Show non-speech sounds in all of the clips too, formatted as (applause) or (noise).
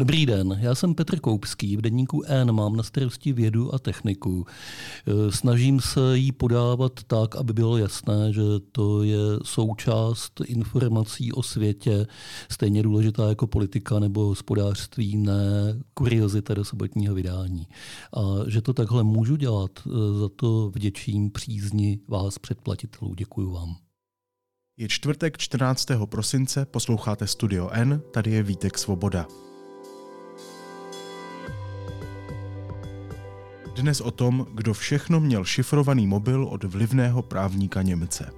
Dobrý den, já jsem Petr Koupský, v denníku N mám na starosti vědu a techniku. E, snažím se jí podávat tak, aby bylo jasné, že to je součást informací o světě, stejně důležitá jako politika nebo hospodářství, ne kuriozita do sobotního vydání. A že to takhle můžu dělat, e, za to vděčím přízni vás předplatitelů. Děkuji vám. Je čtvrtek 14. prosince, posloucháte Studio N, tady je Vítek Svoboda. Dnes o tom, kdo všechno měl šifrovaný mobil od vlivného právníka Němce.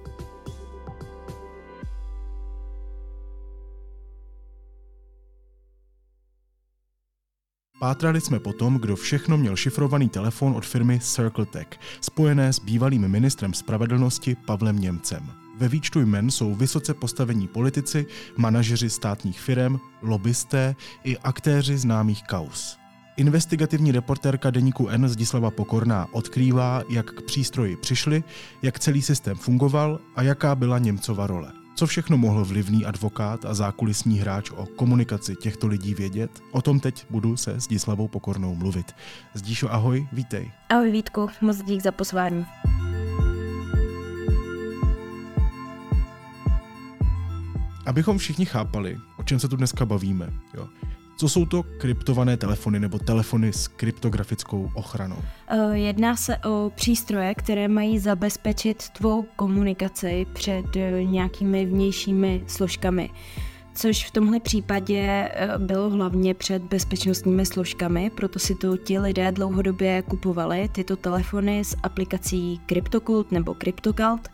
Pátrali jsme po tom, kdo všechno měl šifrovaný telefon od firmy CircleTech, spojené s bývalým ministrem spravedlnosti Pavlem Němcem. Ve výčtu jmen jsou vysoce postavení politici, manažeři státních firm, lobbysté i aktéři známých kaus. Investigativní reportérka deníku N Zdislava Pokorná odkrývá, jak k přístroji přišli, jak celý systém fungoval a jaká byla Němcova role. Co všechno mohl vlivný advokát a zákulisní hráč o komunikaci těchto lidí vědět? O tom teď budu se Zdislavou Pokornou mluvit. Zdíšo, ahoj, vítej. Ahoj Vítku, moc dík za pozvání. Abychom všichni chápali, o čem se tu dneska bavíme. Jo. Co jsou to kryptované telefony nebo telefony s kryptografickou ochranou? Eh, jedná se o přístroje, které mají zabezpečit tvou komunikaci před eh, nějakými vnějšími složkami což v tomhle případě eh, bylo hlavně před bezpečnostními složkami, proto si to ti lidé dlouhodobě kupovali, tyto telefony s aplikací CryptoCult nebo CryptoCult.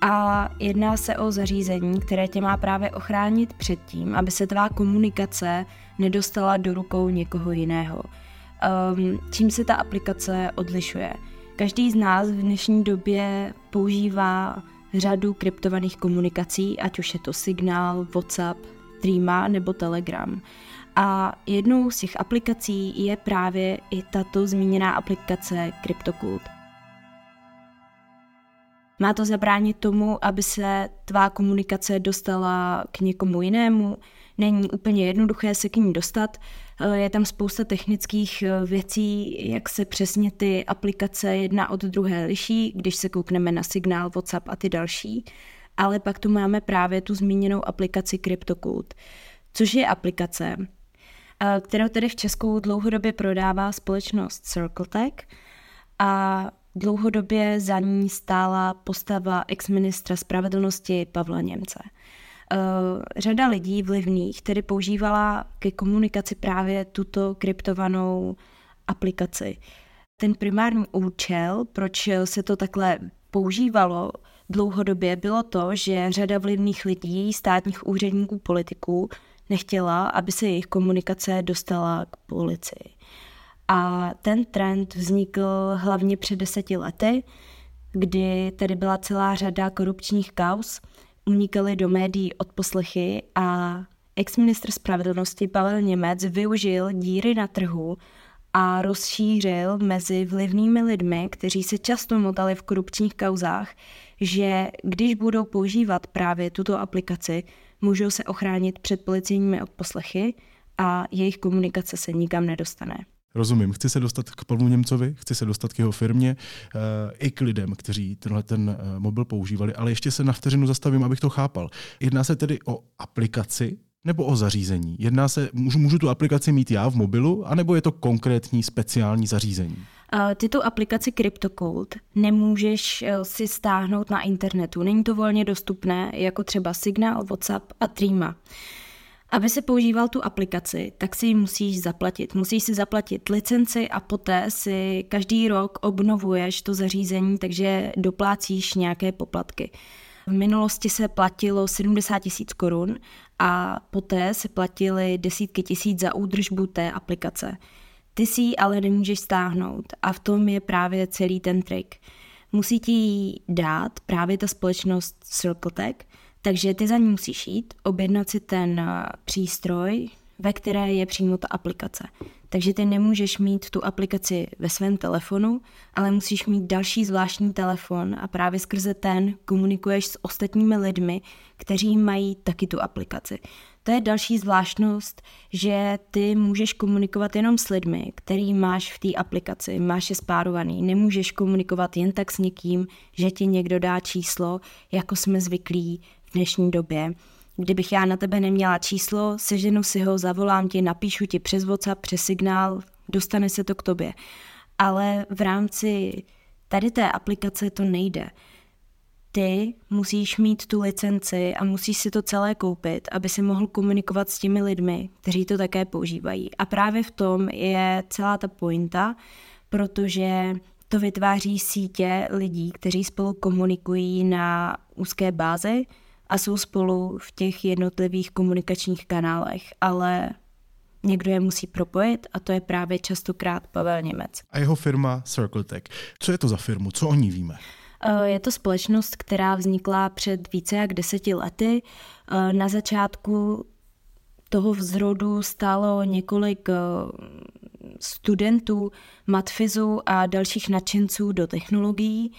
A jedná se o zařízení, které tě má právě ochránit před tím, aby se tvá komunikace nedostala do rukou někoho jiného. Um, čím se ta aplikace odlišuje? Každý z nás v dnešní době používá řadu kryptovaných komunikací, ať už je to Signál, WhatsApp, Threema nebo Telegram. A jednou z těch aplikací je právě i tato zmíněná aplikace CryptoCult. Má to zabránit tomu, aby se tvá komunikace dostala k někomu jinému. Není úplně jednoduché se k ní dostat. Eh, je tam spousta technických eh, věcí, jak se přesně ty aplikace jedna od druhé liší, když se koukneme na signál, WhatsApp a ty další. Ale pak tu máme právě tu zmíněnou aplikaci CryptoCult, což je aplikace, eh, kterou tedy v Česku dlouhodobě prodává společnost CircleTech a Dlouhodobě za ní stála postava ex-ministra spravedlnosti Pavla Němce. Uh, řada lidí vlivných tedy používala ke komunikaci právě tuto kryptovanou aplikaci. Ten primární účel, proč se to takhle používalo dlouhodobě, bylo to, že řada vlivných lidí, státních úředníků, politiků nechtěla, aby se jejich komunikace dostala k policii. A ten trend vznikl hlavně před deseti lety, kdy tady byla celá řada korupčních kaus, unikaly do médií odposlechy a ex-ministr spravedlnosti Pavel Němec využil díry na trhu a rozšířil mezi vlivnými lidmi, kteří se často motali v korupčních kauzách, že když budou používat právě tuto aplikaci, můžou se ochránit před policejními odposlechy a jejich komunikace se nikam nedostane. Rozumím, chci se dostat k Pavlu Němcovi, chci se dostat k jeho firmě, uh, i k lidem, kteří tenhle ten uh, mobil používali, ale ještě se na vteřinu zastavím, abych to chápal. Jedná se tedy o aplikaci nebo o zařízení? Jedná se, můžu, můžu tu aplikaci mít já v mobilu, anebo je to konkrétní speciální zařízení? Uh, ty tu aplikaci CryptoCold nemůžeš si stáhnout na internetu. Není to volně dostupné, jako třeba Signal, WhatsApp a Threema. Aby se používal tu aplikaci, tak si ji musíš zaplatit. Musíš si zaplatit licenci a poté si každý rok obnovuješ to zařízení, takže doplácíš nějaké poplatky. V minulosti se platilo 70 tisíc korun a poté se platily desítky tisíc za údržbu té aplikace. Ty si ji ale nemůžeš stáhnout a v tom je právě celý ten trik. Musí ti ji dát právě ta společnost CircleTech, takže ty za ní musíš jít, objednat si ten eh, přístroj, ve které je přímo ta aplikace. Takže ty nemůžeš mít tu aplikaci ve svém telefonu, ale musíš mít další zvláštní telefon a právě skrze ten komunikuješ s ostatními lidmi, kteří mají taky tu aplikaci. to je další zvláštnost, že ty můžeš komunikovat jenom s lidmi, který máš v té aplikaci, máš je spárovaný. Nemůžeš komunikovat jen tak s někým, že ti někdo dá číslo, jako jsme zvyklí dnešní době. Kdybych já na tebe neměla číslo, seženu si ho, zavolám ti, napíšu ti přes WhatsApp, přes signál, dostane se to k tobě. Ale v rámci tady té aplikace to nejde ty musíš mít tu licenci a musíš si to celé koupit, aby si mohl komunikovat s těmi lidmi, kteří to také používají. A právě v tom je celá ta pointa, protože to vytváří sítě lidí, kteří spolu komunikují na úzké bázi a jsou spolu v těch jednotlivých komunikačních kanálech, ale někdo je musí propojit a to je právě častokrát Pavel Němec. A jeho firma Circle Tech. Co je to za firmu? Co o ní víme? Eh, je to společnost, která vznikla před více jak deseti lety. Eh, na začátku toho vzrodu stálo několik eh, studentů matfizu a dalších nadšenců do technologií.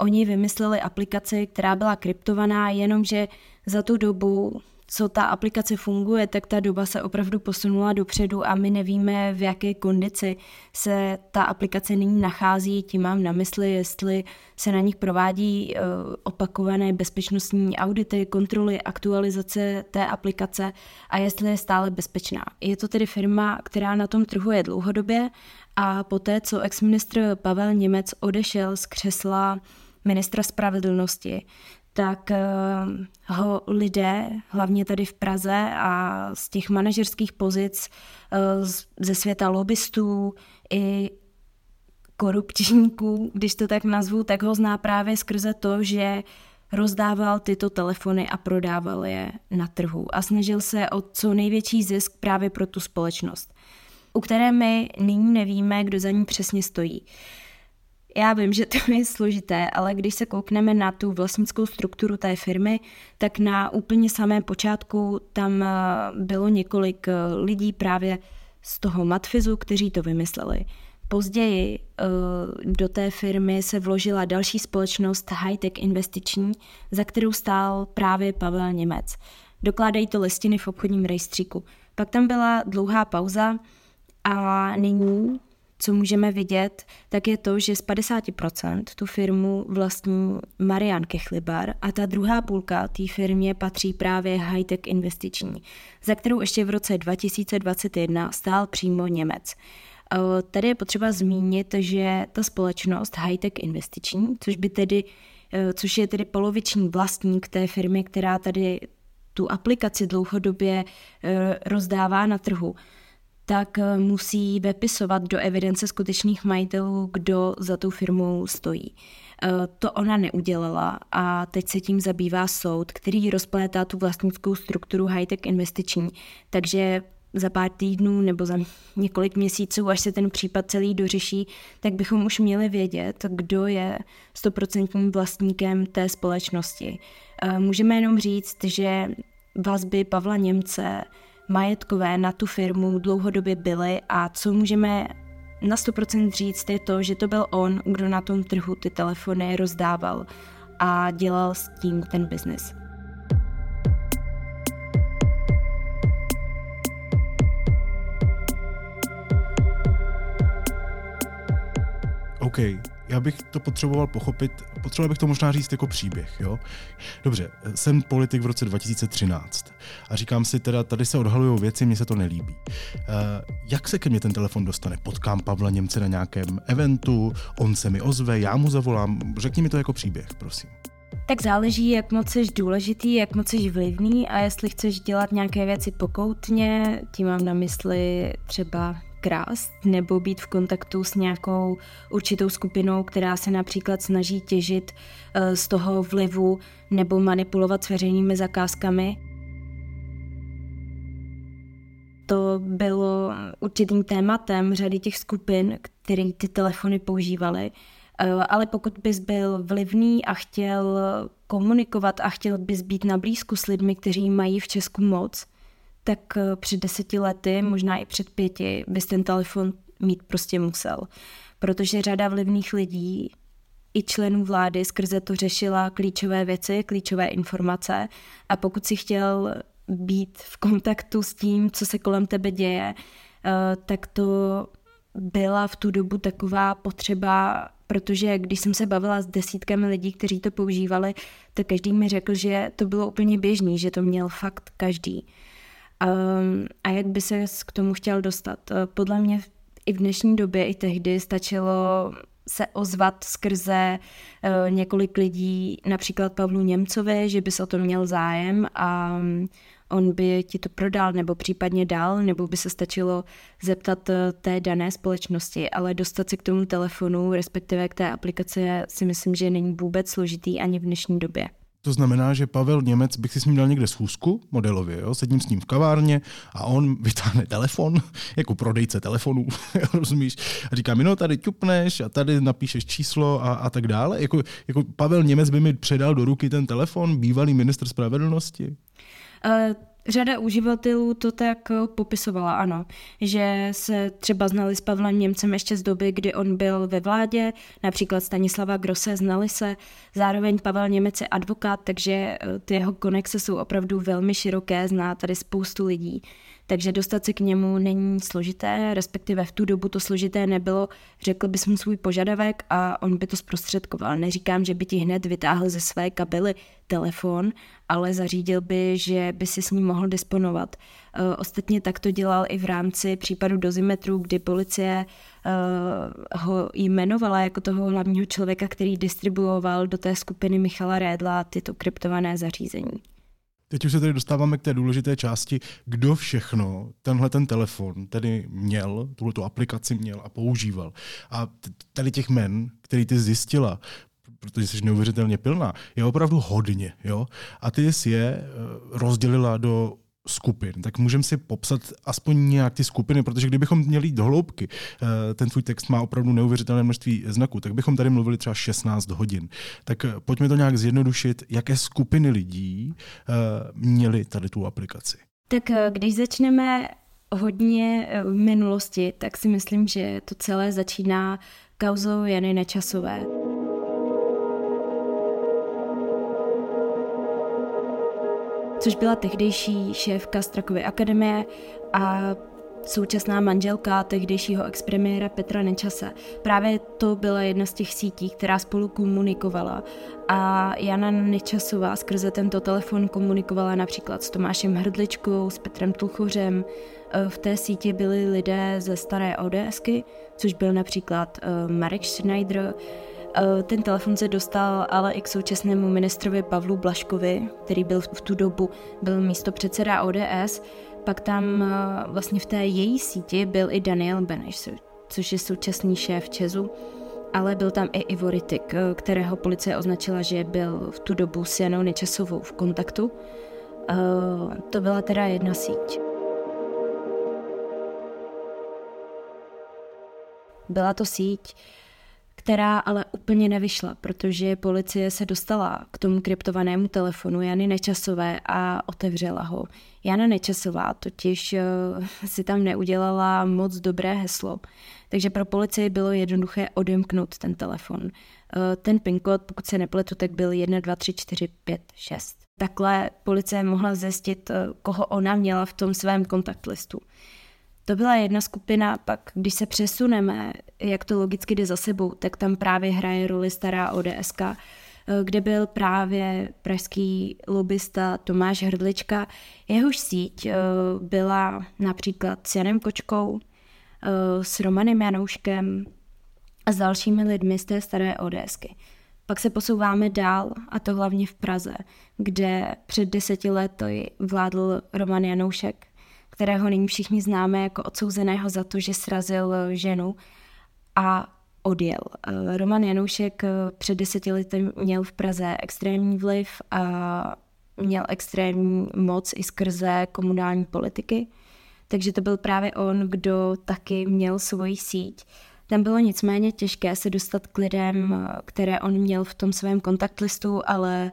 Oni vymysleli aplikaci, která byla kryptovaná, jenomže za tu dobu co ta aplikace funguje, tak ta doba se opravdu posunula dopředu a my nevíme, v jaké kondici se ta aplikace nyní nachází. Tím mám na mysli, jestli se na nich provádí eh, opakované bezpečnostní audity, kontroly, aktualizace té aplikace a jestli je stále bezpečná. Je to tedy firma, která na tom trhu je dlouhodobě a poté, co ex-ministr Pavel Němec odešel z křesla ministra spravedlnosti, tak eh, ho lidé, hlavně tady v Praze a z těch manažerských pozic eh, ze světa lobbystů i korupčníků, když to tak nazvu, tak ho zná právě skrze to, že rozdával tyto telefony a prodával je na trhu a snažil se o co největší zisk právě pro tu společnost, u které my nyní nevíme, kdo za ní přesně stojí. Já vím, že to (laughs) je složité, ale když se koukneme na tu vlastnickou strukturu té firmy, tak na úplně samém počátku tam eh, bylo několik eh, lidí právě z toho Matfizu, kteří to vymysleli. Později eh, do té firmy se vložila další společnost Hightech Investiční, za kterou stál právě Pavel Němec. Dokládají to listiny v obchodním rejstříku. Pak tam byla dlouhá pauza a nyní co můžeme vidět, tak je to, že z 50% tu firmu vlastní Marian Kechlibar a ta druhá půlka té firmě patří právě Hightech Investiční, za kterou ještě v roce 2021 stál přímo Němec. Tady je potřeba zmínit, že ta společnost Hightech Investiční, což by tedy e, což je tedy poloviční vlastník té firmy, která tady tu aplikaci dlouhodobě e, rozdává na trhu, tak eh, musí vepisovat do evidence skutečných majitelů, kdo za tou firmou stojí. Eh, to ona neudělala a teď se tím zabývá soud, který rozplétá tu vlastnickou strukturu high-tech investiční. Takže za pár týdnů nebo za několik měsíců, až se ten případ celý dořeší, tak bychom už měli vědět, kdo je stoprocentním vlastníkem té společnosti. Eh, můžeme jenom říct, že vazby Pavla Němce majetkové na tu firmu dlouhodobě byly a co můžeme na 100% říct je to, že to byl on, kdo na tom trhu ty telefony rozdával a dělal s tím ten biznis. OK, já bych to potřeboval pochopit, potřeboval bych to možná říct jako příběh. Jo? Dobře, jsem politik v roce 2013 a říkám si teda, tady se odhalují věci, mně se to nelíbí. Uh, jak se ke mně ten telefon dostane? Potkám Pavla Němce na nějakém eventu, on se mi ozve, já mu zavolám. Řekni mi to jako příběh, prosím. Tak záleží, jak moc jsi důležitý, jak moc jsi vlivný a jestli chceš dělat nějaké věci pokoutně, tím mám na mysli třeba krást nebo být v kontaktu s nějakou určitou skupinou, která se například snaží těžit eh, z toho vlivu nebo manipulovat s veřejnými zakázkami. To bylo určitým tématem řady těch skupin, které ty telefony používaly. Eh, ale pokud bys byl vlivný a chtěl komunikovat a chtěl bys být na blízku s lidmi, kteří mají v Česku moc, tak eh, před deseti lety, možná i před pěti, bys ten telefon mít prostě musel. Protože řada vlivných lidí i členů vlády skrze to řešila klíčové věci, klíčové informace a pokud si chtěl být v kontaktu s tím, co se kolem tebe děje, eh, tak to byla v tu dobu taková potřeba, protože když jsem se bavila s desítkami lidí, kteří to používali, tak každý mi řekl, že to bylo úplně běžný, že to měl fakt každý. Um, a jak by se k tomu chtěl dostat? Eh, podle mě i v dnešní době, i tehdy stačilo se ozvat skrze uh, několik lidí, například Pavlu Němcovi, že bys o to měl zájem a um, on by ti to prodal nebo případně dal, nebo by se stačilo zeptat eh, té dané společnosti, ale dostat se k tomu telefonu, respektive k té aplikaci, si myslím, že není vůbec složitý ani v dnešní době. To znamená, že Pavel Němec bych si s ním dal někde schůzku modelově, jo? sedím s ním v kavárně a on vytáhne telefon, (laughs) jako prodejce telefonů, (laughs) rozumíš? A říká mi, no tady ťupneš a tady napíšeš číslo a, a tak dále. Jako, jako Pavel Němec by mi předal do ruky ten telefon, bývalý minister spravedlnosti? Uh, řada uživatelů to tak eh, popisovala, ano, že se třeba znali s Pavlem Němcem ještě z doby, kdy on byl ve vládě, například Stanislava Grosse znali se, zároveň Pavel Němec je advokát, takže eh, ty jeho konexe jsou opravdu velmi široké, zná tady spoustu lidí takže dostat se k němu není složité, respektive v tu dobu to složité nebylo, řekl bys mu svůj požadavek a on by to zprostředkoval. Neříkám, že by ti hned vytáhl ze své kabely telefon, ale zařídil by, že by si s ním mohl disponovat. E, ostatně tak to dělal i v rámci případu dozimetru, kdy policie e, ho jmenovala jako toho hlavního člověka, který distribuoval do té skupiny Michala Rédla tyto kryptované zařízení. Teď už se tady dostáváme k té důležité části, kdo všechno tenhle ten telefon tedy měl, tuhle tu aplikaci měl a používal. A tady těch men, který ty zjistila, protože jsi neuvěřitelně pilná, je opravdu hodně. Jo? A ty jsi je eh, rozdělila do skupin, tak můžeme si popsat aspoň nějak ty skupiny, protože kdybychom měli jít do hloubky, eh, ten tvůj text má opravdu neuvěřitelné množství znaků, tak bychom tady mluvili třeba 16 hodin. Tak eh, pojďme to nějak zjednodušit, jaké skupiny lidí eh, měly tady tu aplikaci. Tak když začneme hodně v minulosti, tak si myslím, že to celé začíná kauzou Jany Nečasové. Což byla tehdejší šéfka Strakovy akademie a současná manželka tehdejšího expremiéra Petra Nečase. Právě to byla jedna z těch sítí, která spolu komunikovala a Jana Nečasová skrze tento telefon komunikovala například s Tomášem Hrdličkou, s Petrem Tluchořem. V té síti byli lidé ze staré ODSky, což byl například eh, Marek Schneider, ten telefon se dostal ale i k současnému ministrovi Pavlu Blaškovi, který byl v tu dobu byl místo předseda ODS. Pak tam eh, vlastně v té její síti byl i Daniel Beneš, což je současný šéf Česu, ale byl tam i Ivo Ritik, eh, kterého policie označila, že byl v tu dobu s Janou Nečasovou v kontaktu. To byla teda jedna síť. Byla to síť, která ale úplně nevyšla, protože policie se dostala k tomu kryptovanému telefonu Jany Nečasové a otevřela ho. Jana Nečasová totiž eh, si tam neudělala moc dobré heslo, takže pro policii bylo jednoduché odemknout ten telefon. Eh, ten PIN kód, pokud se nepletu, tak byl 1, 2, 3, 4, 5, 6. Takhle policie mohla zjistit, eh, koho ona měla v tom svém kontakt listu. To byla jedna skupina, pak když se přesuneme, jak to logicky jde za sebou, tak tam právě hraje roli stará ODSK, eh, kde byl právě pražský lobista Tomáš Hrdlička. Jehož síť eh, byla například s Janem Kočkou, eh, s Romanem Janouškem a s dalšími lidmi z té staré ODSky. Pak se posouváme dál, a to hlavně v Praze, kde před deseti lety vládl Roman Janoušek kterého nyní všichni známe jako odsouzeného za to, že srazil ženu a odjel. Eh, Roman Janoušek eh, před deseti lety měl v Praze extrémní vliv a měl extrémní moc i skrze komunální politiky, takže to byl právě on, kdo taky měl svoji síť. Tam bylo nicméně těžké se dostat k lidem, eh, které on měl v tom svém kontaktlistu, ale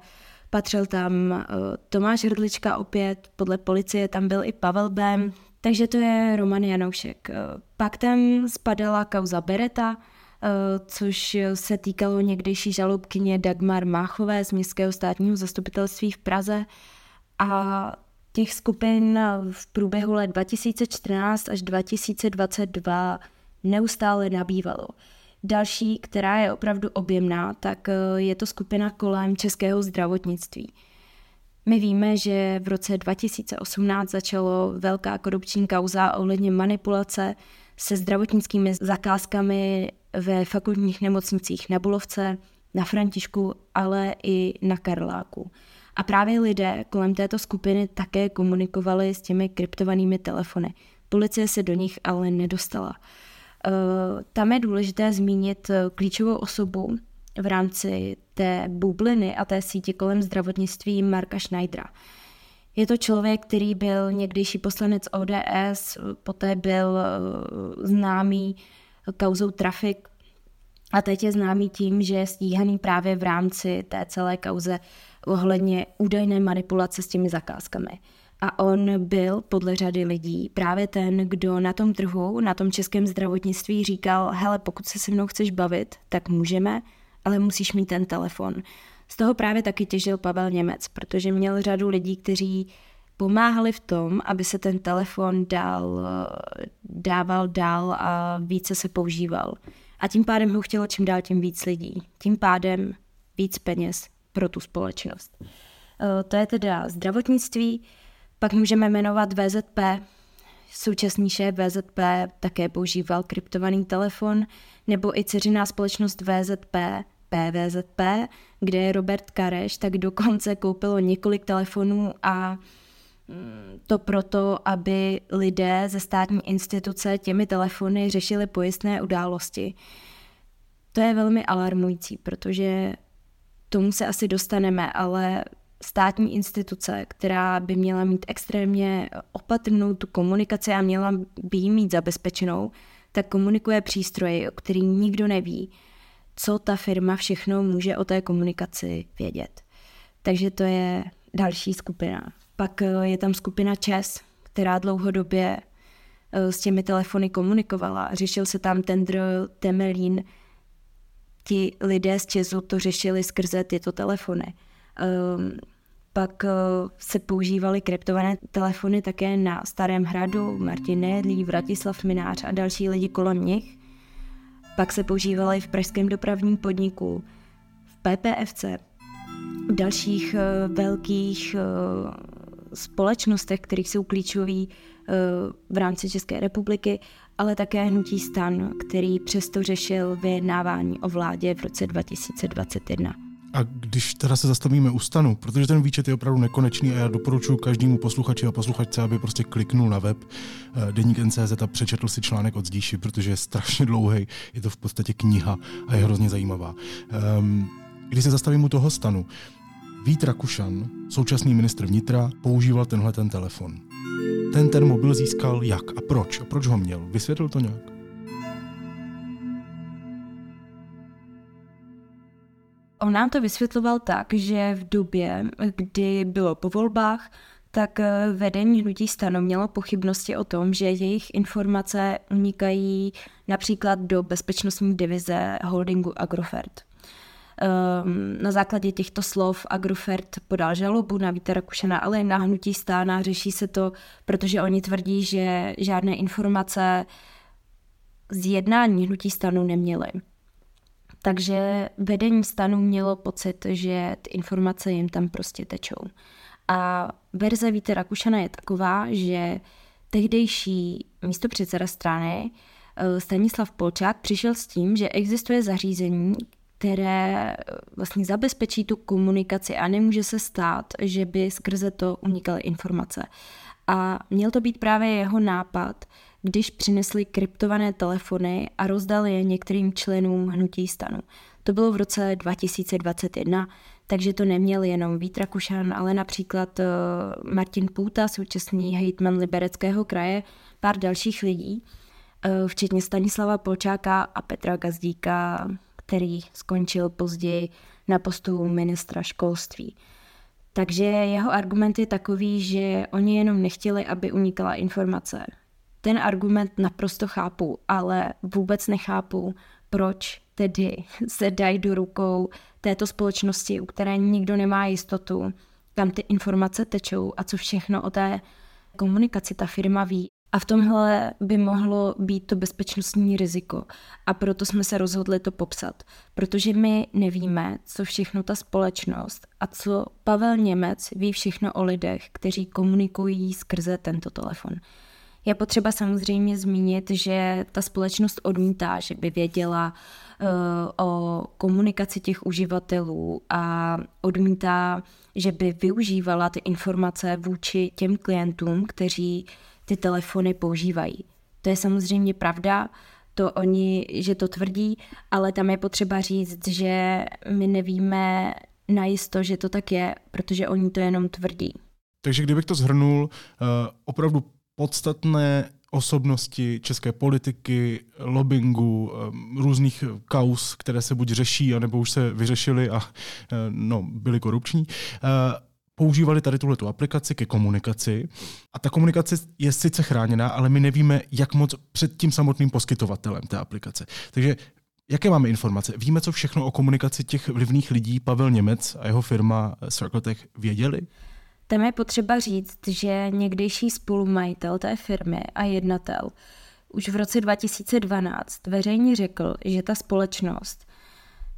Patřil tam uh, Tomáš Hrdlička opět, podle policie tam byl i Pavel Bem, takže to je Roman Janoušek. Uh, pak tam spadala kauza Bereta, uh, což se týkalo někdejší žalobkyně Dagmar Máchové z Městského státního zastupitelství v Praze. A těch skupin v průběhu let 2014 až 2022 neustále nabývalo. Další, která je opravdu objemná, tak je to skupina kolem českého zdravotnictví. My víme, že v roce 2018 začalo velká korupční kauza ohledně manipulace se zdravotnickými zakázkami ve fakultních nemocnicích na Bulovce, na Františku, ale i na Karláku. A právě lidé kolem této skupiny také komunikovali s těmi kryptovanými telefony. Policie se do nich ale nedostala. Eh, tam je důležité zmínit klíčovou osobu, v rámci té bubliny a té sítě kolem zdravotnictví Marka Schneidera. Je to člověk, který byl někdejší poslanec ODS, poté byl eh, známý kauzou trafik a teď je známý tím, že je stíhaný právě v rámci té celé kauze ohledně údajné manipulace s těmi zakázkami. A on byl podle řady lidí právě ten, kdo na tom trhu, na tom českém zdravotnictví říkal, hele, pokud se se mnou chceš bavit, tak můžeme, ale musíš mít ten telefon. Z toho právě taky těžil Pavel Němec, protože měl řadu lidí, kteří pomáhali v tom, aby se ten telefon dál, dával dál a více se používal. A tím pádem ho chtělo čím dál tím víc lidí. Tím pádem víc peněz pro tu společnost. Eh, to je teda zdravotnictví. Pak můžeme jmenovat VZP. Současný šéf VZP také používal kryptovaný telefon, nebo i dceřiná společnost VZP PVZP, kde je Robert Kareš, tak dokonce koupilo několik telefonů a mm, to proto, aby lidé ze státní instituce těmi telefony řešili pojistné události. To je velmi alarmující, protože tomu se asi dostaneme, ale státní instituce, která by měla mít extrémně opatrnou tu komunikaci a měla by ji mít zabezpečenou, tak komunikuje přístroji, o který nikdo neví co ta firma všechno může o té komunikaci vědět. Takže to je další skupina. Pak eh, je tam skupina ČES, která dlouhodobě eh, s těmi telefony komunikovala. Řešil se tam tendr Temelín. Ti lidé z ČESu to řešili skrze tyto telefony. Ehm, pak eh, se používaly kryptované telefony také na Starém hradu, Martin Nedlí, Vratislav Minář a další lidi kolem nich. Pak se používaly v pražském dopravním podniku, v PPFC, v dalších uh, velkých uh, společnostech, kterých jsou klíčoví v rámci České republiky, ale také hnutí stan, který přesto řešil vyjednávání o vládě v roce 2021. A když teda se zastavíme u stanu, protože ten výčet je opravdu nekonečný a já doporučuji každému posluchači a posluchačce, aby prostě kliknul na web eh, deník NCZ a přečetl si článek od Zdíši, protože je strašně dlouhý, je to v podstatě kniha a je hrozně zajímavá. Um, když se zastavím u toho stanu, Vít Rakušan, současný ministr vnitra, používal tenhle ten telefon. Ten ten mobil získal jak a proč? A proč ho měl? Vysvětlil to nějak? On nám to vysvětloval tak, že v době, kdy bylo po volbách, tak eh, vedení hnutí stanu mělo pochybnosti o tom, že jejich informace unikají například do bezpečnostní divize holdingu Agrofert. Ehm, na základě těchto slov Agrofert podal žalobu na Víta Rakušana, ale na hnutí stána. Řeší se to, protože oni tvrdí, že žádné informace z jednání hnutí stanu neměli. Takže vedení stanu mělo pocit, že ty informace jim tam prostě tečou. A verze Víte Rakušana je taková, že tehdejší místo předseda strany eh, Stanislav Polčák přišel s tím, že existuje zařízení, které eh, vlastně zabezpečí tu komunikaci a nemůže se stát, že by skrze to unikaly informace. A měl to být právě jeho nápad, když přinesli kryptované telefony a rozdali je některým členům hnutí stanu. To bylo v roce 2021, takže to neměl jenom Vít Rakušan, ale například eh, Martin Půta, současný hejtman Libereckého kraje, pár dalších lidí, eh, včetně Stanislava Polčáka a Petra Gazdíka, který skončil později na postu ministra školství. Takže jeho argument je takový, že oni jenom nechtěli, aby unikala informace. Ten argument naprosto chápu, ale vůbec nechápu, proč tedy se dají do rukou této společnosti, u které nikdo nemá jistotu, kam ty informace tečou a co všechno o té komunikaci ta firma ví. A v tomhle by mohlo být to bezpečnostní riziko. A proto jsme se rozhodli to popsat. Protože my nevíme, co všechno ta společnost a co Pavel Němec ví všechno o lidech, kteří komunikují skrze tento telefon. Je potřeba samozřejmě zmínit, že ta společnost odmítá, že by věděla uh, o komunikaci těch uživatelů a odmítá, že by využívala ty informace vůči těm klientům, kteří ty telefony používají. To je samozřejmě pravda, to oni, že to tvrdí, ale tam je potřeba říct, že my nevíme najisto, že to tak je, protože oni to jenom tvrdí. Takže kdybych to zhrnul, eh, opravdu podstatné osobnosti české politiky, lobbingu, eh, různých kaus, které se buď řeší, anebo už se vyřešily a eh, no, byly korupční, používali tady tuhle aplikaci ke komunikaci. A ta komunikace je sice chráněná, ale my nevíme, jak moc před tím samotným poskytovatelem té aplikace. Takže Jaké máme informace? Víme, co všechno o komunikaci těch vlivných lidí Pavel Němec a jeho firma CircleTech věděli? Tam je potřeba říct, že někdejší spolumajitel té firmy a jednatel už v roce 2012 veřejně řekl, že ta společnost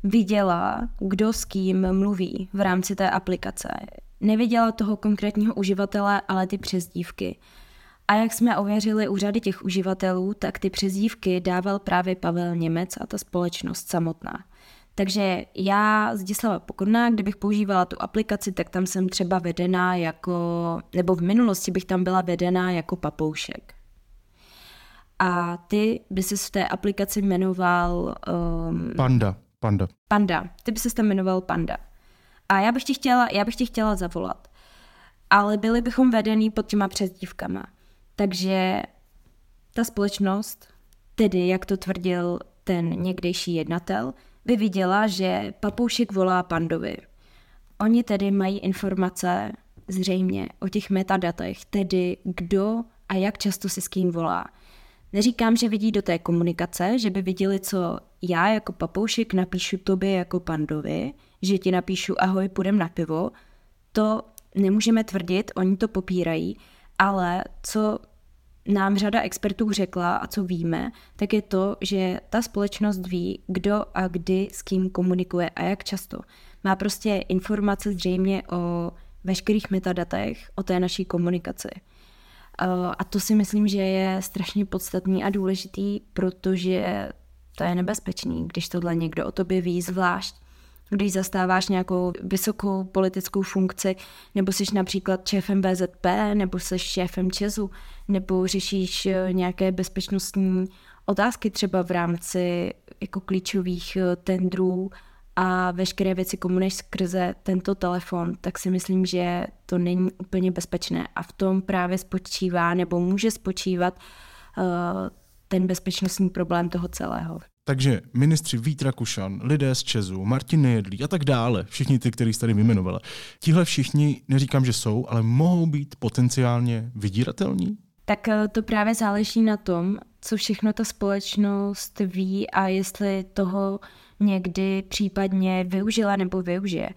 viděla, kdo s kým mluví v rámci té aplikace. Neviděla toho konkrétního uživatele, ale ty přezdívky. A jak jsme ověřili u řady těch uživatelů, tak ty přezdívky dával právě Pavel Němec a ta společnost samotná. Takže já Zdislava Pokorná, kdybych používala tu aplikaci, tak tam jsem třeba vedená jako, nebo v minulosti bych tam byla vedená jako papoušek. A ty by se v té aplikaci jmenoval... Um, panda. Panda. Panda. Ty by se tam jmenoval Panda. A já bych ti chtěla, já bych ti chtěla zavolat. Ale byli bychom vedený pod těma přezdívkama. Takže ta společnost, tedy jak to tvrdil ten někdejší jednatel, by viděla, že papoušek volá pandovi. Oni tedy mají informace zřejmě o těch metadatech, tedy kdo a jak často si s kým volá. Neříkám, že vidí do té komunikace, že by viděli, co já jako papoušek napíšu tobě jako pandovi, že ti napíšu ahoj, půjdem na pivo. To nemůžeme tvrdit, oni to popírají, ale co nám řada expertů řekla a co víme, tak je to, že ta společnost ví, kdo a kdy s kým komunikuje a jak často. Má prostě informace zřejmě o veškerých metadatech o té naší komunikaci. A to si myslím, že je strašně podstatný a důležitý, protože to je nebezpečný, když tohle někdo o tobě ví, zvlášť když zastáváš nějakou vysokou politickou funkci, nebo jsi například šéfem BZP, nebo jsi šéfem Česu, nebo řešíš eh, nějaké bezpečnostní otázky třeba v rámci jako klíčových eh, tendrů a veškeré věci komunuješ skrze tento telefon, tak si myslím, že to není úplně bezpečné. A v tom právě spočívá nebo může spočívat uh, ten bezpečnostní problém toho celého. Takže ministři Vít Rakušan, lidé z Česu, Martin Nejedlí a tak dále, všichni ty, který jste tady vyjmenovala, tihle všichni, neříkám, že jsou, ale mohou být potenciálně vydíratelní? Tak eh, to právě záleží na tom, co všechno ta společnost ví a jestli toho někdy případně využila nebo využije.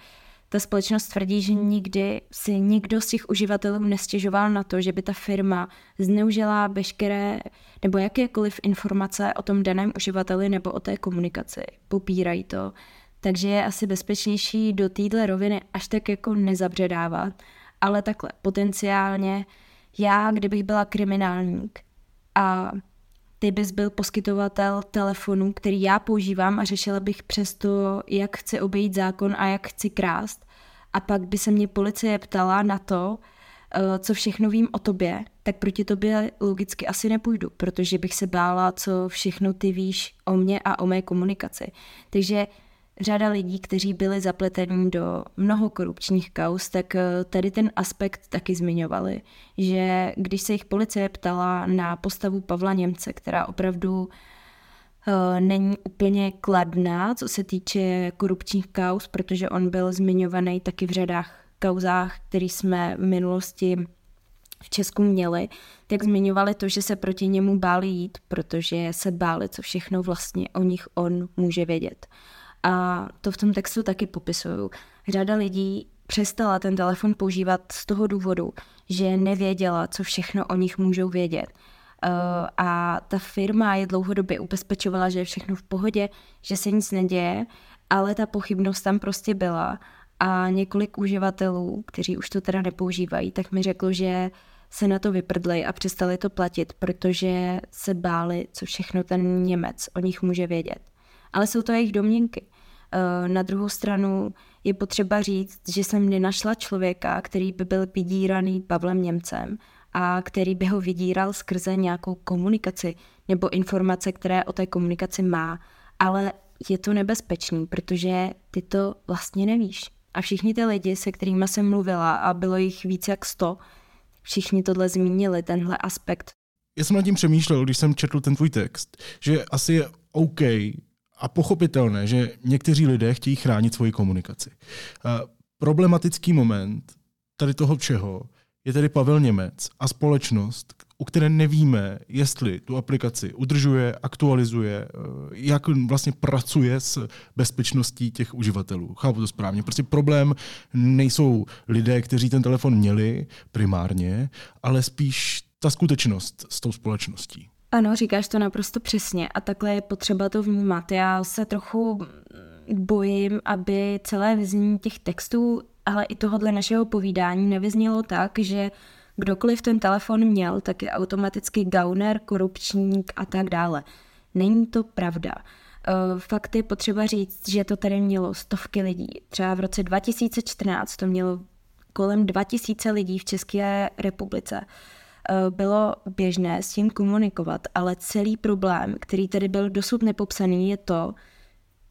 Ta společnost tvrdí, že nikdy si nikdo z těch uživatelů nestěžoval na to, že by ta firma zneužila veškeré nebo jakékoliv informace o tom daném uživateli nebo o té komunikaci. Popírají to. Takže je asi bezpečnější do téhle roviny až tak jako nezabředávat, ale takhle potenciálně já, kdybych byla kriminálník a ty bys byl poskytovatel telefonu, který já používám a řešila bych přesto, jak chci obejít zákon a jak chci krást. A pak by se mě policie ptala na to, eh, co všechno vím o tobě, tak proti tobě logicky asi nepůjdu, protože bych se bála, co všechno ty víš o mě a o mé komunikaci. Takže řada lidí, kteří byli zapletení do mnoho korupčních kaus, tak eh, tady ten aspekt taky zmiňovali, že když se jich policie ptala na postavu Pavla Němce, která opravdu uh, není úplně kladná, co se týče korupčních kaus, protože on byl zmiňovaný taky v řadách kauzách, který jsme v minulosti v Česku měli, tak zmiňovali to, že se proti němu báli jít, protože se báli, co všechno vlastně o nich on může vědět. A to v tom textu taky popisuju. Řada lidí přestala ten telefon používat z toho důvodu, že nevěděla, co všechno o nich můžou vědět. Uh, a ta firma je dlouhodobě ubezpečovala, že je všechno v pohodě, že se nic neděje, ale ta pochybnost tam prostě byla. A několik uživatelů, kteří už to teda nepoužívají, tak mi řeklo, že se na to vyprdli a přestali to platit, protože se báli, co všechno ten Němec o nich může vědět. Ale jsou to jejich domněnky. Eh, na druhou stranu je potřeba říct, že jsem nenašla člověka, který by byl vydíraný Pavlem Němcem a který by ho vydíral skrze nějakou komunikaci nebo informace, které o té komunikaci má. Ale je to nebezpečný, protože ty to vlastně nevíš. A všichni ty lidi, se kterými jsem mluvila, a bylo jich víc jak sto, všichni tohle zmínili, tenhle aspekt. Já jsem nad tím přemýšlel, když jsem četl ten tvůj text, že asi je OK a pochopitelné, že někteří lidé chtějí chránit svoji komunikaci. Problematický moment tady toho všeho je tedy Pavel Němec a společnost, u které nevíme, jestli tu aplikaci udržuje, aktualizuje, eh, jak vlastně pracuje s bezpečností těch uživatelů. Chápu to správně. Prostě problém nejsou lidé, kteří ten telefon měli primárně, ale spíš ta skutečnost s tou společností. Ano, říkáš to naprosto přesně a takhle je potřeba to vnímat. Já se trochu bojím, aby celé vyznění těch textů, ale i tohohle našeho povídání nevyznělo tak, že kdokoliv ten telefon měl, tak je automaticky gauner, korupčník a tak dále. Není to pravda. Eh, fakt je potřeba říct, že to tady mělo stovky lidí. Třeba v roce 2014 to mělo kolem 2000 lidí v České republice. Eh, bylo běžné s tím komunikovat, ale celý problém, který tady byl dosud nepopsaný, je to,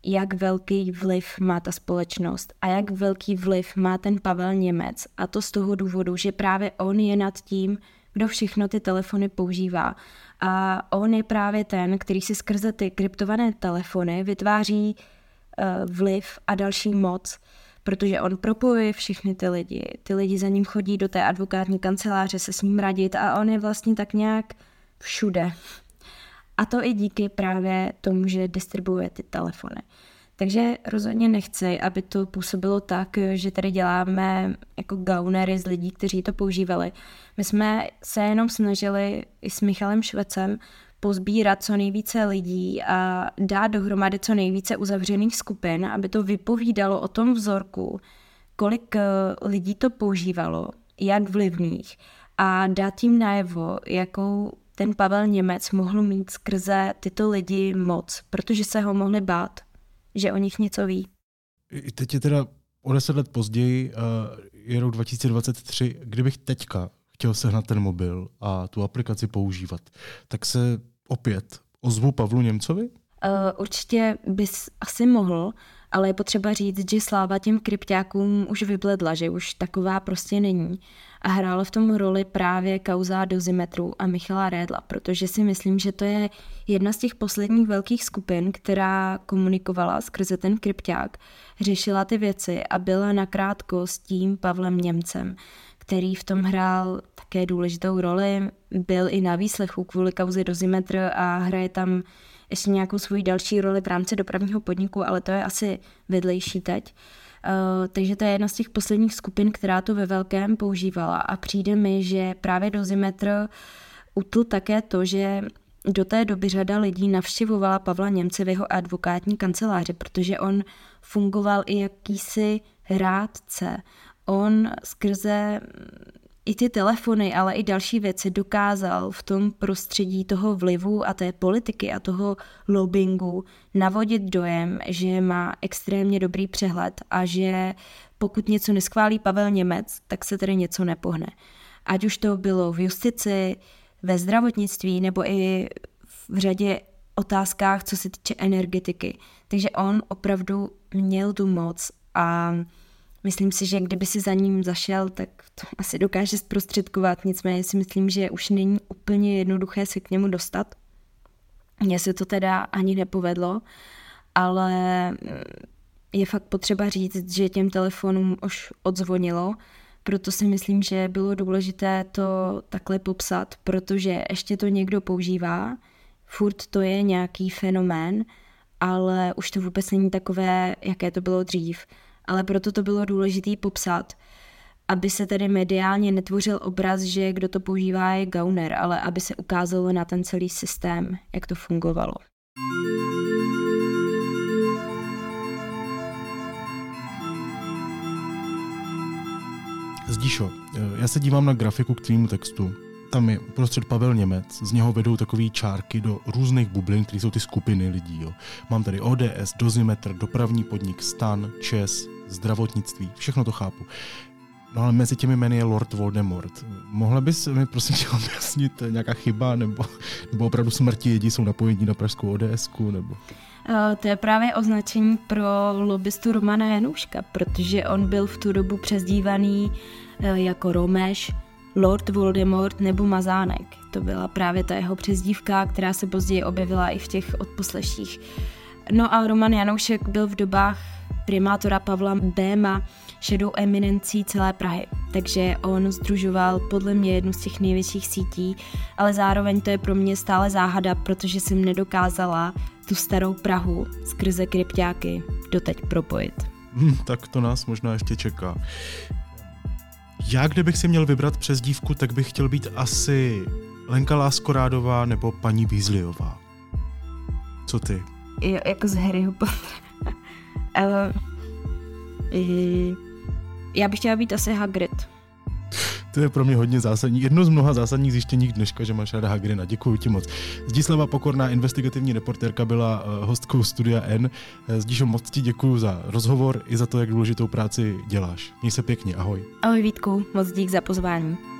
jak velký vliv má ta společnost a jak velký vliv má ten Pavel Němec. A to z toho důvodu, že právě on je nad tím, kdo všechno ty telefony používá. A on je právě ten, který si skrze ty kryptované telefony vytváří uh, vliv a další moc, protože on propojuje všechny ty lidi. Ty lidi za ním chodí do té advokátní kanceláře se s ním radit a on je vlastně tak nějak všude. A to i díky právě tomu, že distribuuje ty telefony. Takže rozhodně nechci, aby to působilo tak, že tady děláme jako gaunery z lidí, kteří to používali. My jsme se jenom snažili i s Michalem Švecem pozbírat co nejvíce lidí a dát dohromady co nejvíce uzavřených skupin, aby to vypovídalo o tom vzorku, kolik eh, lidí to používalo, jak vlivných a dát jim najevo, jakou ten Pavel Němec mohl mít skrze tyto lidi moc, protože se ho mohli bát, že o nich něco ví. Teď je teda o deset let později, je rok 2023, kdybych teďka chtěl sehnat ten mobil a tu aplikaci používat, tak se opět ozvu Pavlu Němcovi? Uh, určitě bys asi mohl, ale je potřeba říct, že sláva těm kryptákům už vybledla, že už taková prostě není. A hrálo v tom roli právě kauza dozimetru a Michala Rédla, protože si myslím, že to je jedna z těch posledních velkých skupin, která komunikovala skrze ten krypták, řešila ty věci a byla nakrátko s tím Pavlem Němcem který v tom hrál také důležitou roli, byl i na výslechu kvůli kauze dozimetr a hraje tam ještě nějakou svoji další roli v rámci dopravního podniku, ale to je asi vedlejší teď. Uh, takže to je jedna z těch posledních skupin, která to ve velkém používala a přijde mi, že právě dozimetr utl také to, že do té doby řada lidí navštěvovala Pavla Němce v jeho advokátní kanceláři, protože on fungoval i jakýsi rádce. On skrze i ty telefony, ale i další věci dokázal v tom prostředí toho vlivu a té politiky a toho lobbingu navodit dojem, že má extrémně dobrý přehled a že pokud něco neschválí Pavel Němec, tak se tedy něco nepohne. Ať už to bylo v justici, ve zdravotnictví nebo i v řadě otázkách, co se týče energetiky. Takže on opravdu měl tu moc a Myslím si, že kdyby si za ním zašel, tak to asi dokáže zprostředkovat. Nicméně si myslím, že už není úplně jednoduché se k němu dostat. Mně se to teda ani nepovedlo, ale mm, je fakt potřeba říct, že těm telefonům už odzvonilo, proto si myslím, že bylo důležité to takhle popsat, protože ještě to někdo používá, furt to je nějaký fenomén, ale už to vůbec není takové, jaké to bylo dřív ale proto to bylo důležité popsat, aby se tedy mediálně netvořil obraz, že kdo to používá je gauner, ale aby se ukázalo na ten celý systém, jak to fungovalo. Zdíšo, já se dívám na grafiku k tvýmu textu. Tam je uprostřed Pavel Němec, z něho vedou takové čárky do různých bublin, které jsou ty skupiny lidí. Jo. Mám tady ODS, Dozimetr, dopravní podnik, Stan, ČES, zdravotnictví, všechno to chápu. No ale mezi těmi jmény je Lord Voldemort. Mohla bys mi prosím tě (laughs) objasnit nějaká chyba, nebo, nebo opravdu smrti lidí jsou napojení na pražskou ods nebo... Uh, to je právě označení pro lobbystu Romana Janouška, protože on byl v tu dobu přezdívaný uh, jako Romeš, Lord Voldemort nebo Mazánek. To byla právě ta jeho přezdívka, která se později objevila i v těch odposleších. No a Roman Janoušek byl v dobách primátora Pavla Béma šedou eminencí celé Prahy. Takže on združoval podle mě jednu z těch největších sítí, ale zároveň to je pro mě stále záhada, protože jsem nedokázala tu starou Prahu skrze krypťáky doteď propojit. Hmm, tak to nás možná ještě čeká. Já, kdybych si měl vybrat přes dívku, tak bych chtěl být asi Lenka Láskorádová nebo paní Weasleyová. Co ty? Jo, jako z Harryho Pottera. (laughs) já bych chtěla být asi Hagrid. (laughs) To je pro mě hodně zásadní. Jedno z mnoha zásadních zjištění dneška, že máš ráda Hagrina. Děkuji ti moc. Zdislava Pokorná, investigativní reportérka, byla eh, hostkou Studia N. Eh, Zdíšo, moc ti děkuji za rozhovor i za to, jak důležitou práci děláš. Měj se pěkně, ahoj. Ahoj Vítku, moc dík za pozvání.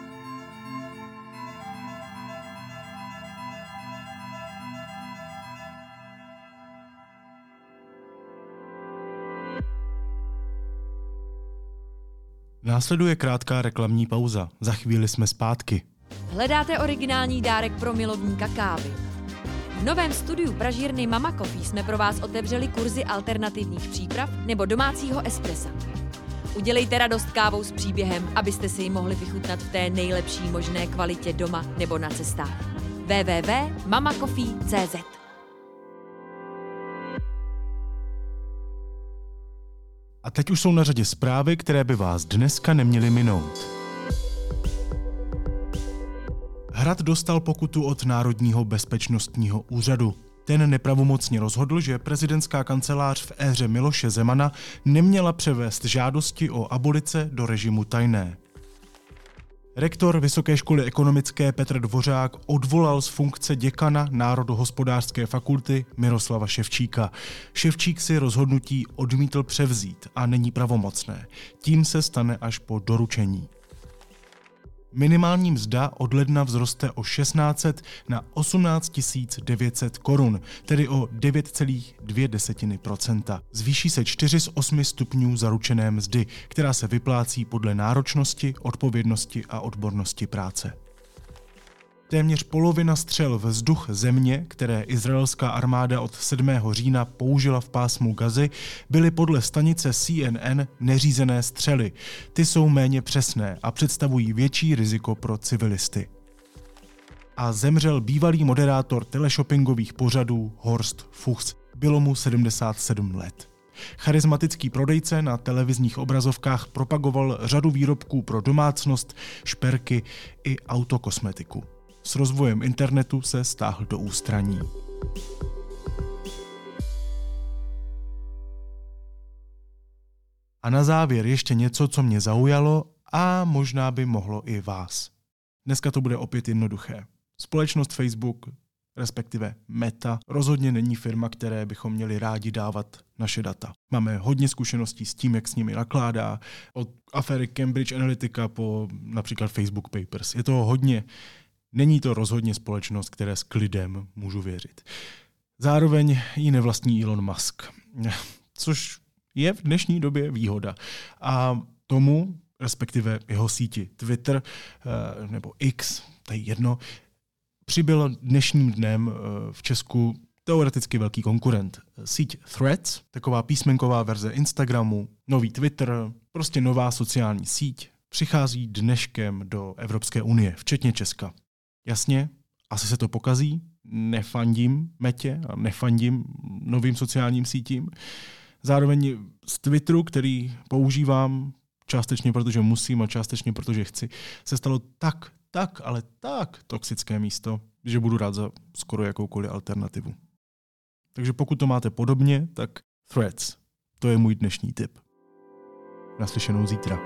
Následuje krátká reklamní pauza. Za chvíli jsme zpátky. Hledáte originální dárek pro milovníka kávy? V novém studiu pražírny Mama Coffee jsme pro vás otevřeli kurzy alternativních příprav nebo domácího espressa. Udělejte radost kávou s příběhem, abyste si ji mohli vychutnat v té nejlepší možné kvalitě doma nebo na cestách. www.mamacoffee.cz A teď už jsou na řadě zprávy, které by vás dneska neměly minout. Hrad dostal pokutu od Národního bezpečnostního úřadu. Ten nepravomocně rozhodl, že prezidentská kancelář v éře Miloše Zemana neměla převést žádosti o abolice do režimu tajné. Rektor Vysoké školy ekonomické Petr Dvořák odvolal z funkce děkana Národohospodářské fakulty Miroslava Ševčíka. Ševčík si rozhodnutí odmítl převzít a není pravomocné. Tím se stane až po doručení. Minimální mzda od ledna vzroste o 1600 na 18 900 korun, tedy o 9,2% Zvýší se 4 z 8 stupňů zaručené mzdy, která se vyplácí podle náročnosti, odpovědnosti a odbornosti práce. Téměř polovina střel vzduch země, které izraelská armáda od 7. října použila v pásmu Gazy, byly podle stanice CNN neřízené střely. Ty jsou méně přesné a představují větší riziko pro civilisty. A zemřel bývalý moderátor teleshoppingových pořadů Horst Fuchs. Bylo mu 77 let. Charismatický prodejce na televizních obrazovkách propagoval řadu výrobků pro domácnost, šperky i autokosmetiku s rozvojem internetu se stáhl do ústraní. A na závěr ještě něco, co mě zaujalo a možná by mohlo i vás. Dneska to bude opět jednoduché. Společnost Facebook, respektive Meta, rozhodně není firma, které bychom měli rádi dávat naše data. Máme hodně zkušeností s tím, jak s nimi nakládá, od aféry Cambridge Analytica po například Facebook Papers. Je to hodně Není to rozhodně společnost, které s klidem můžu věřit. Zároveň ji nevlastní Elon Musk, což je v dnešní době výhoda. A tomu, respektive jeho síti Twitter eh, nebo X, to je jedno, přibyl dnešním dnem eh, v Česku teoreticky velký konkurent. Síť Threads, taková písmenková verze Instagramu, nový Twitter, prostě nová sociální síť, přichází dneškem do Evropské unie, včetně Česka. Jasně, asi se to pokazí, nefandím metě a nefandím novým sociálním sítím. Zároveň z Twitteru, který používám částečně protože musím a částečně protože chci, se stalo tak, tak, ale tak toxické místo, že budu rád za skoro jakoukoliv alternativu. Takže pokud to máte podobně, tak Threads. To je můj dnešní tip. Naslyšenou zítra.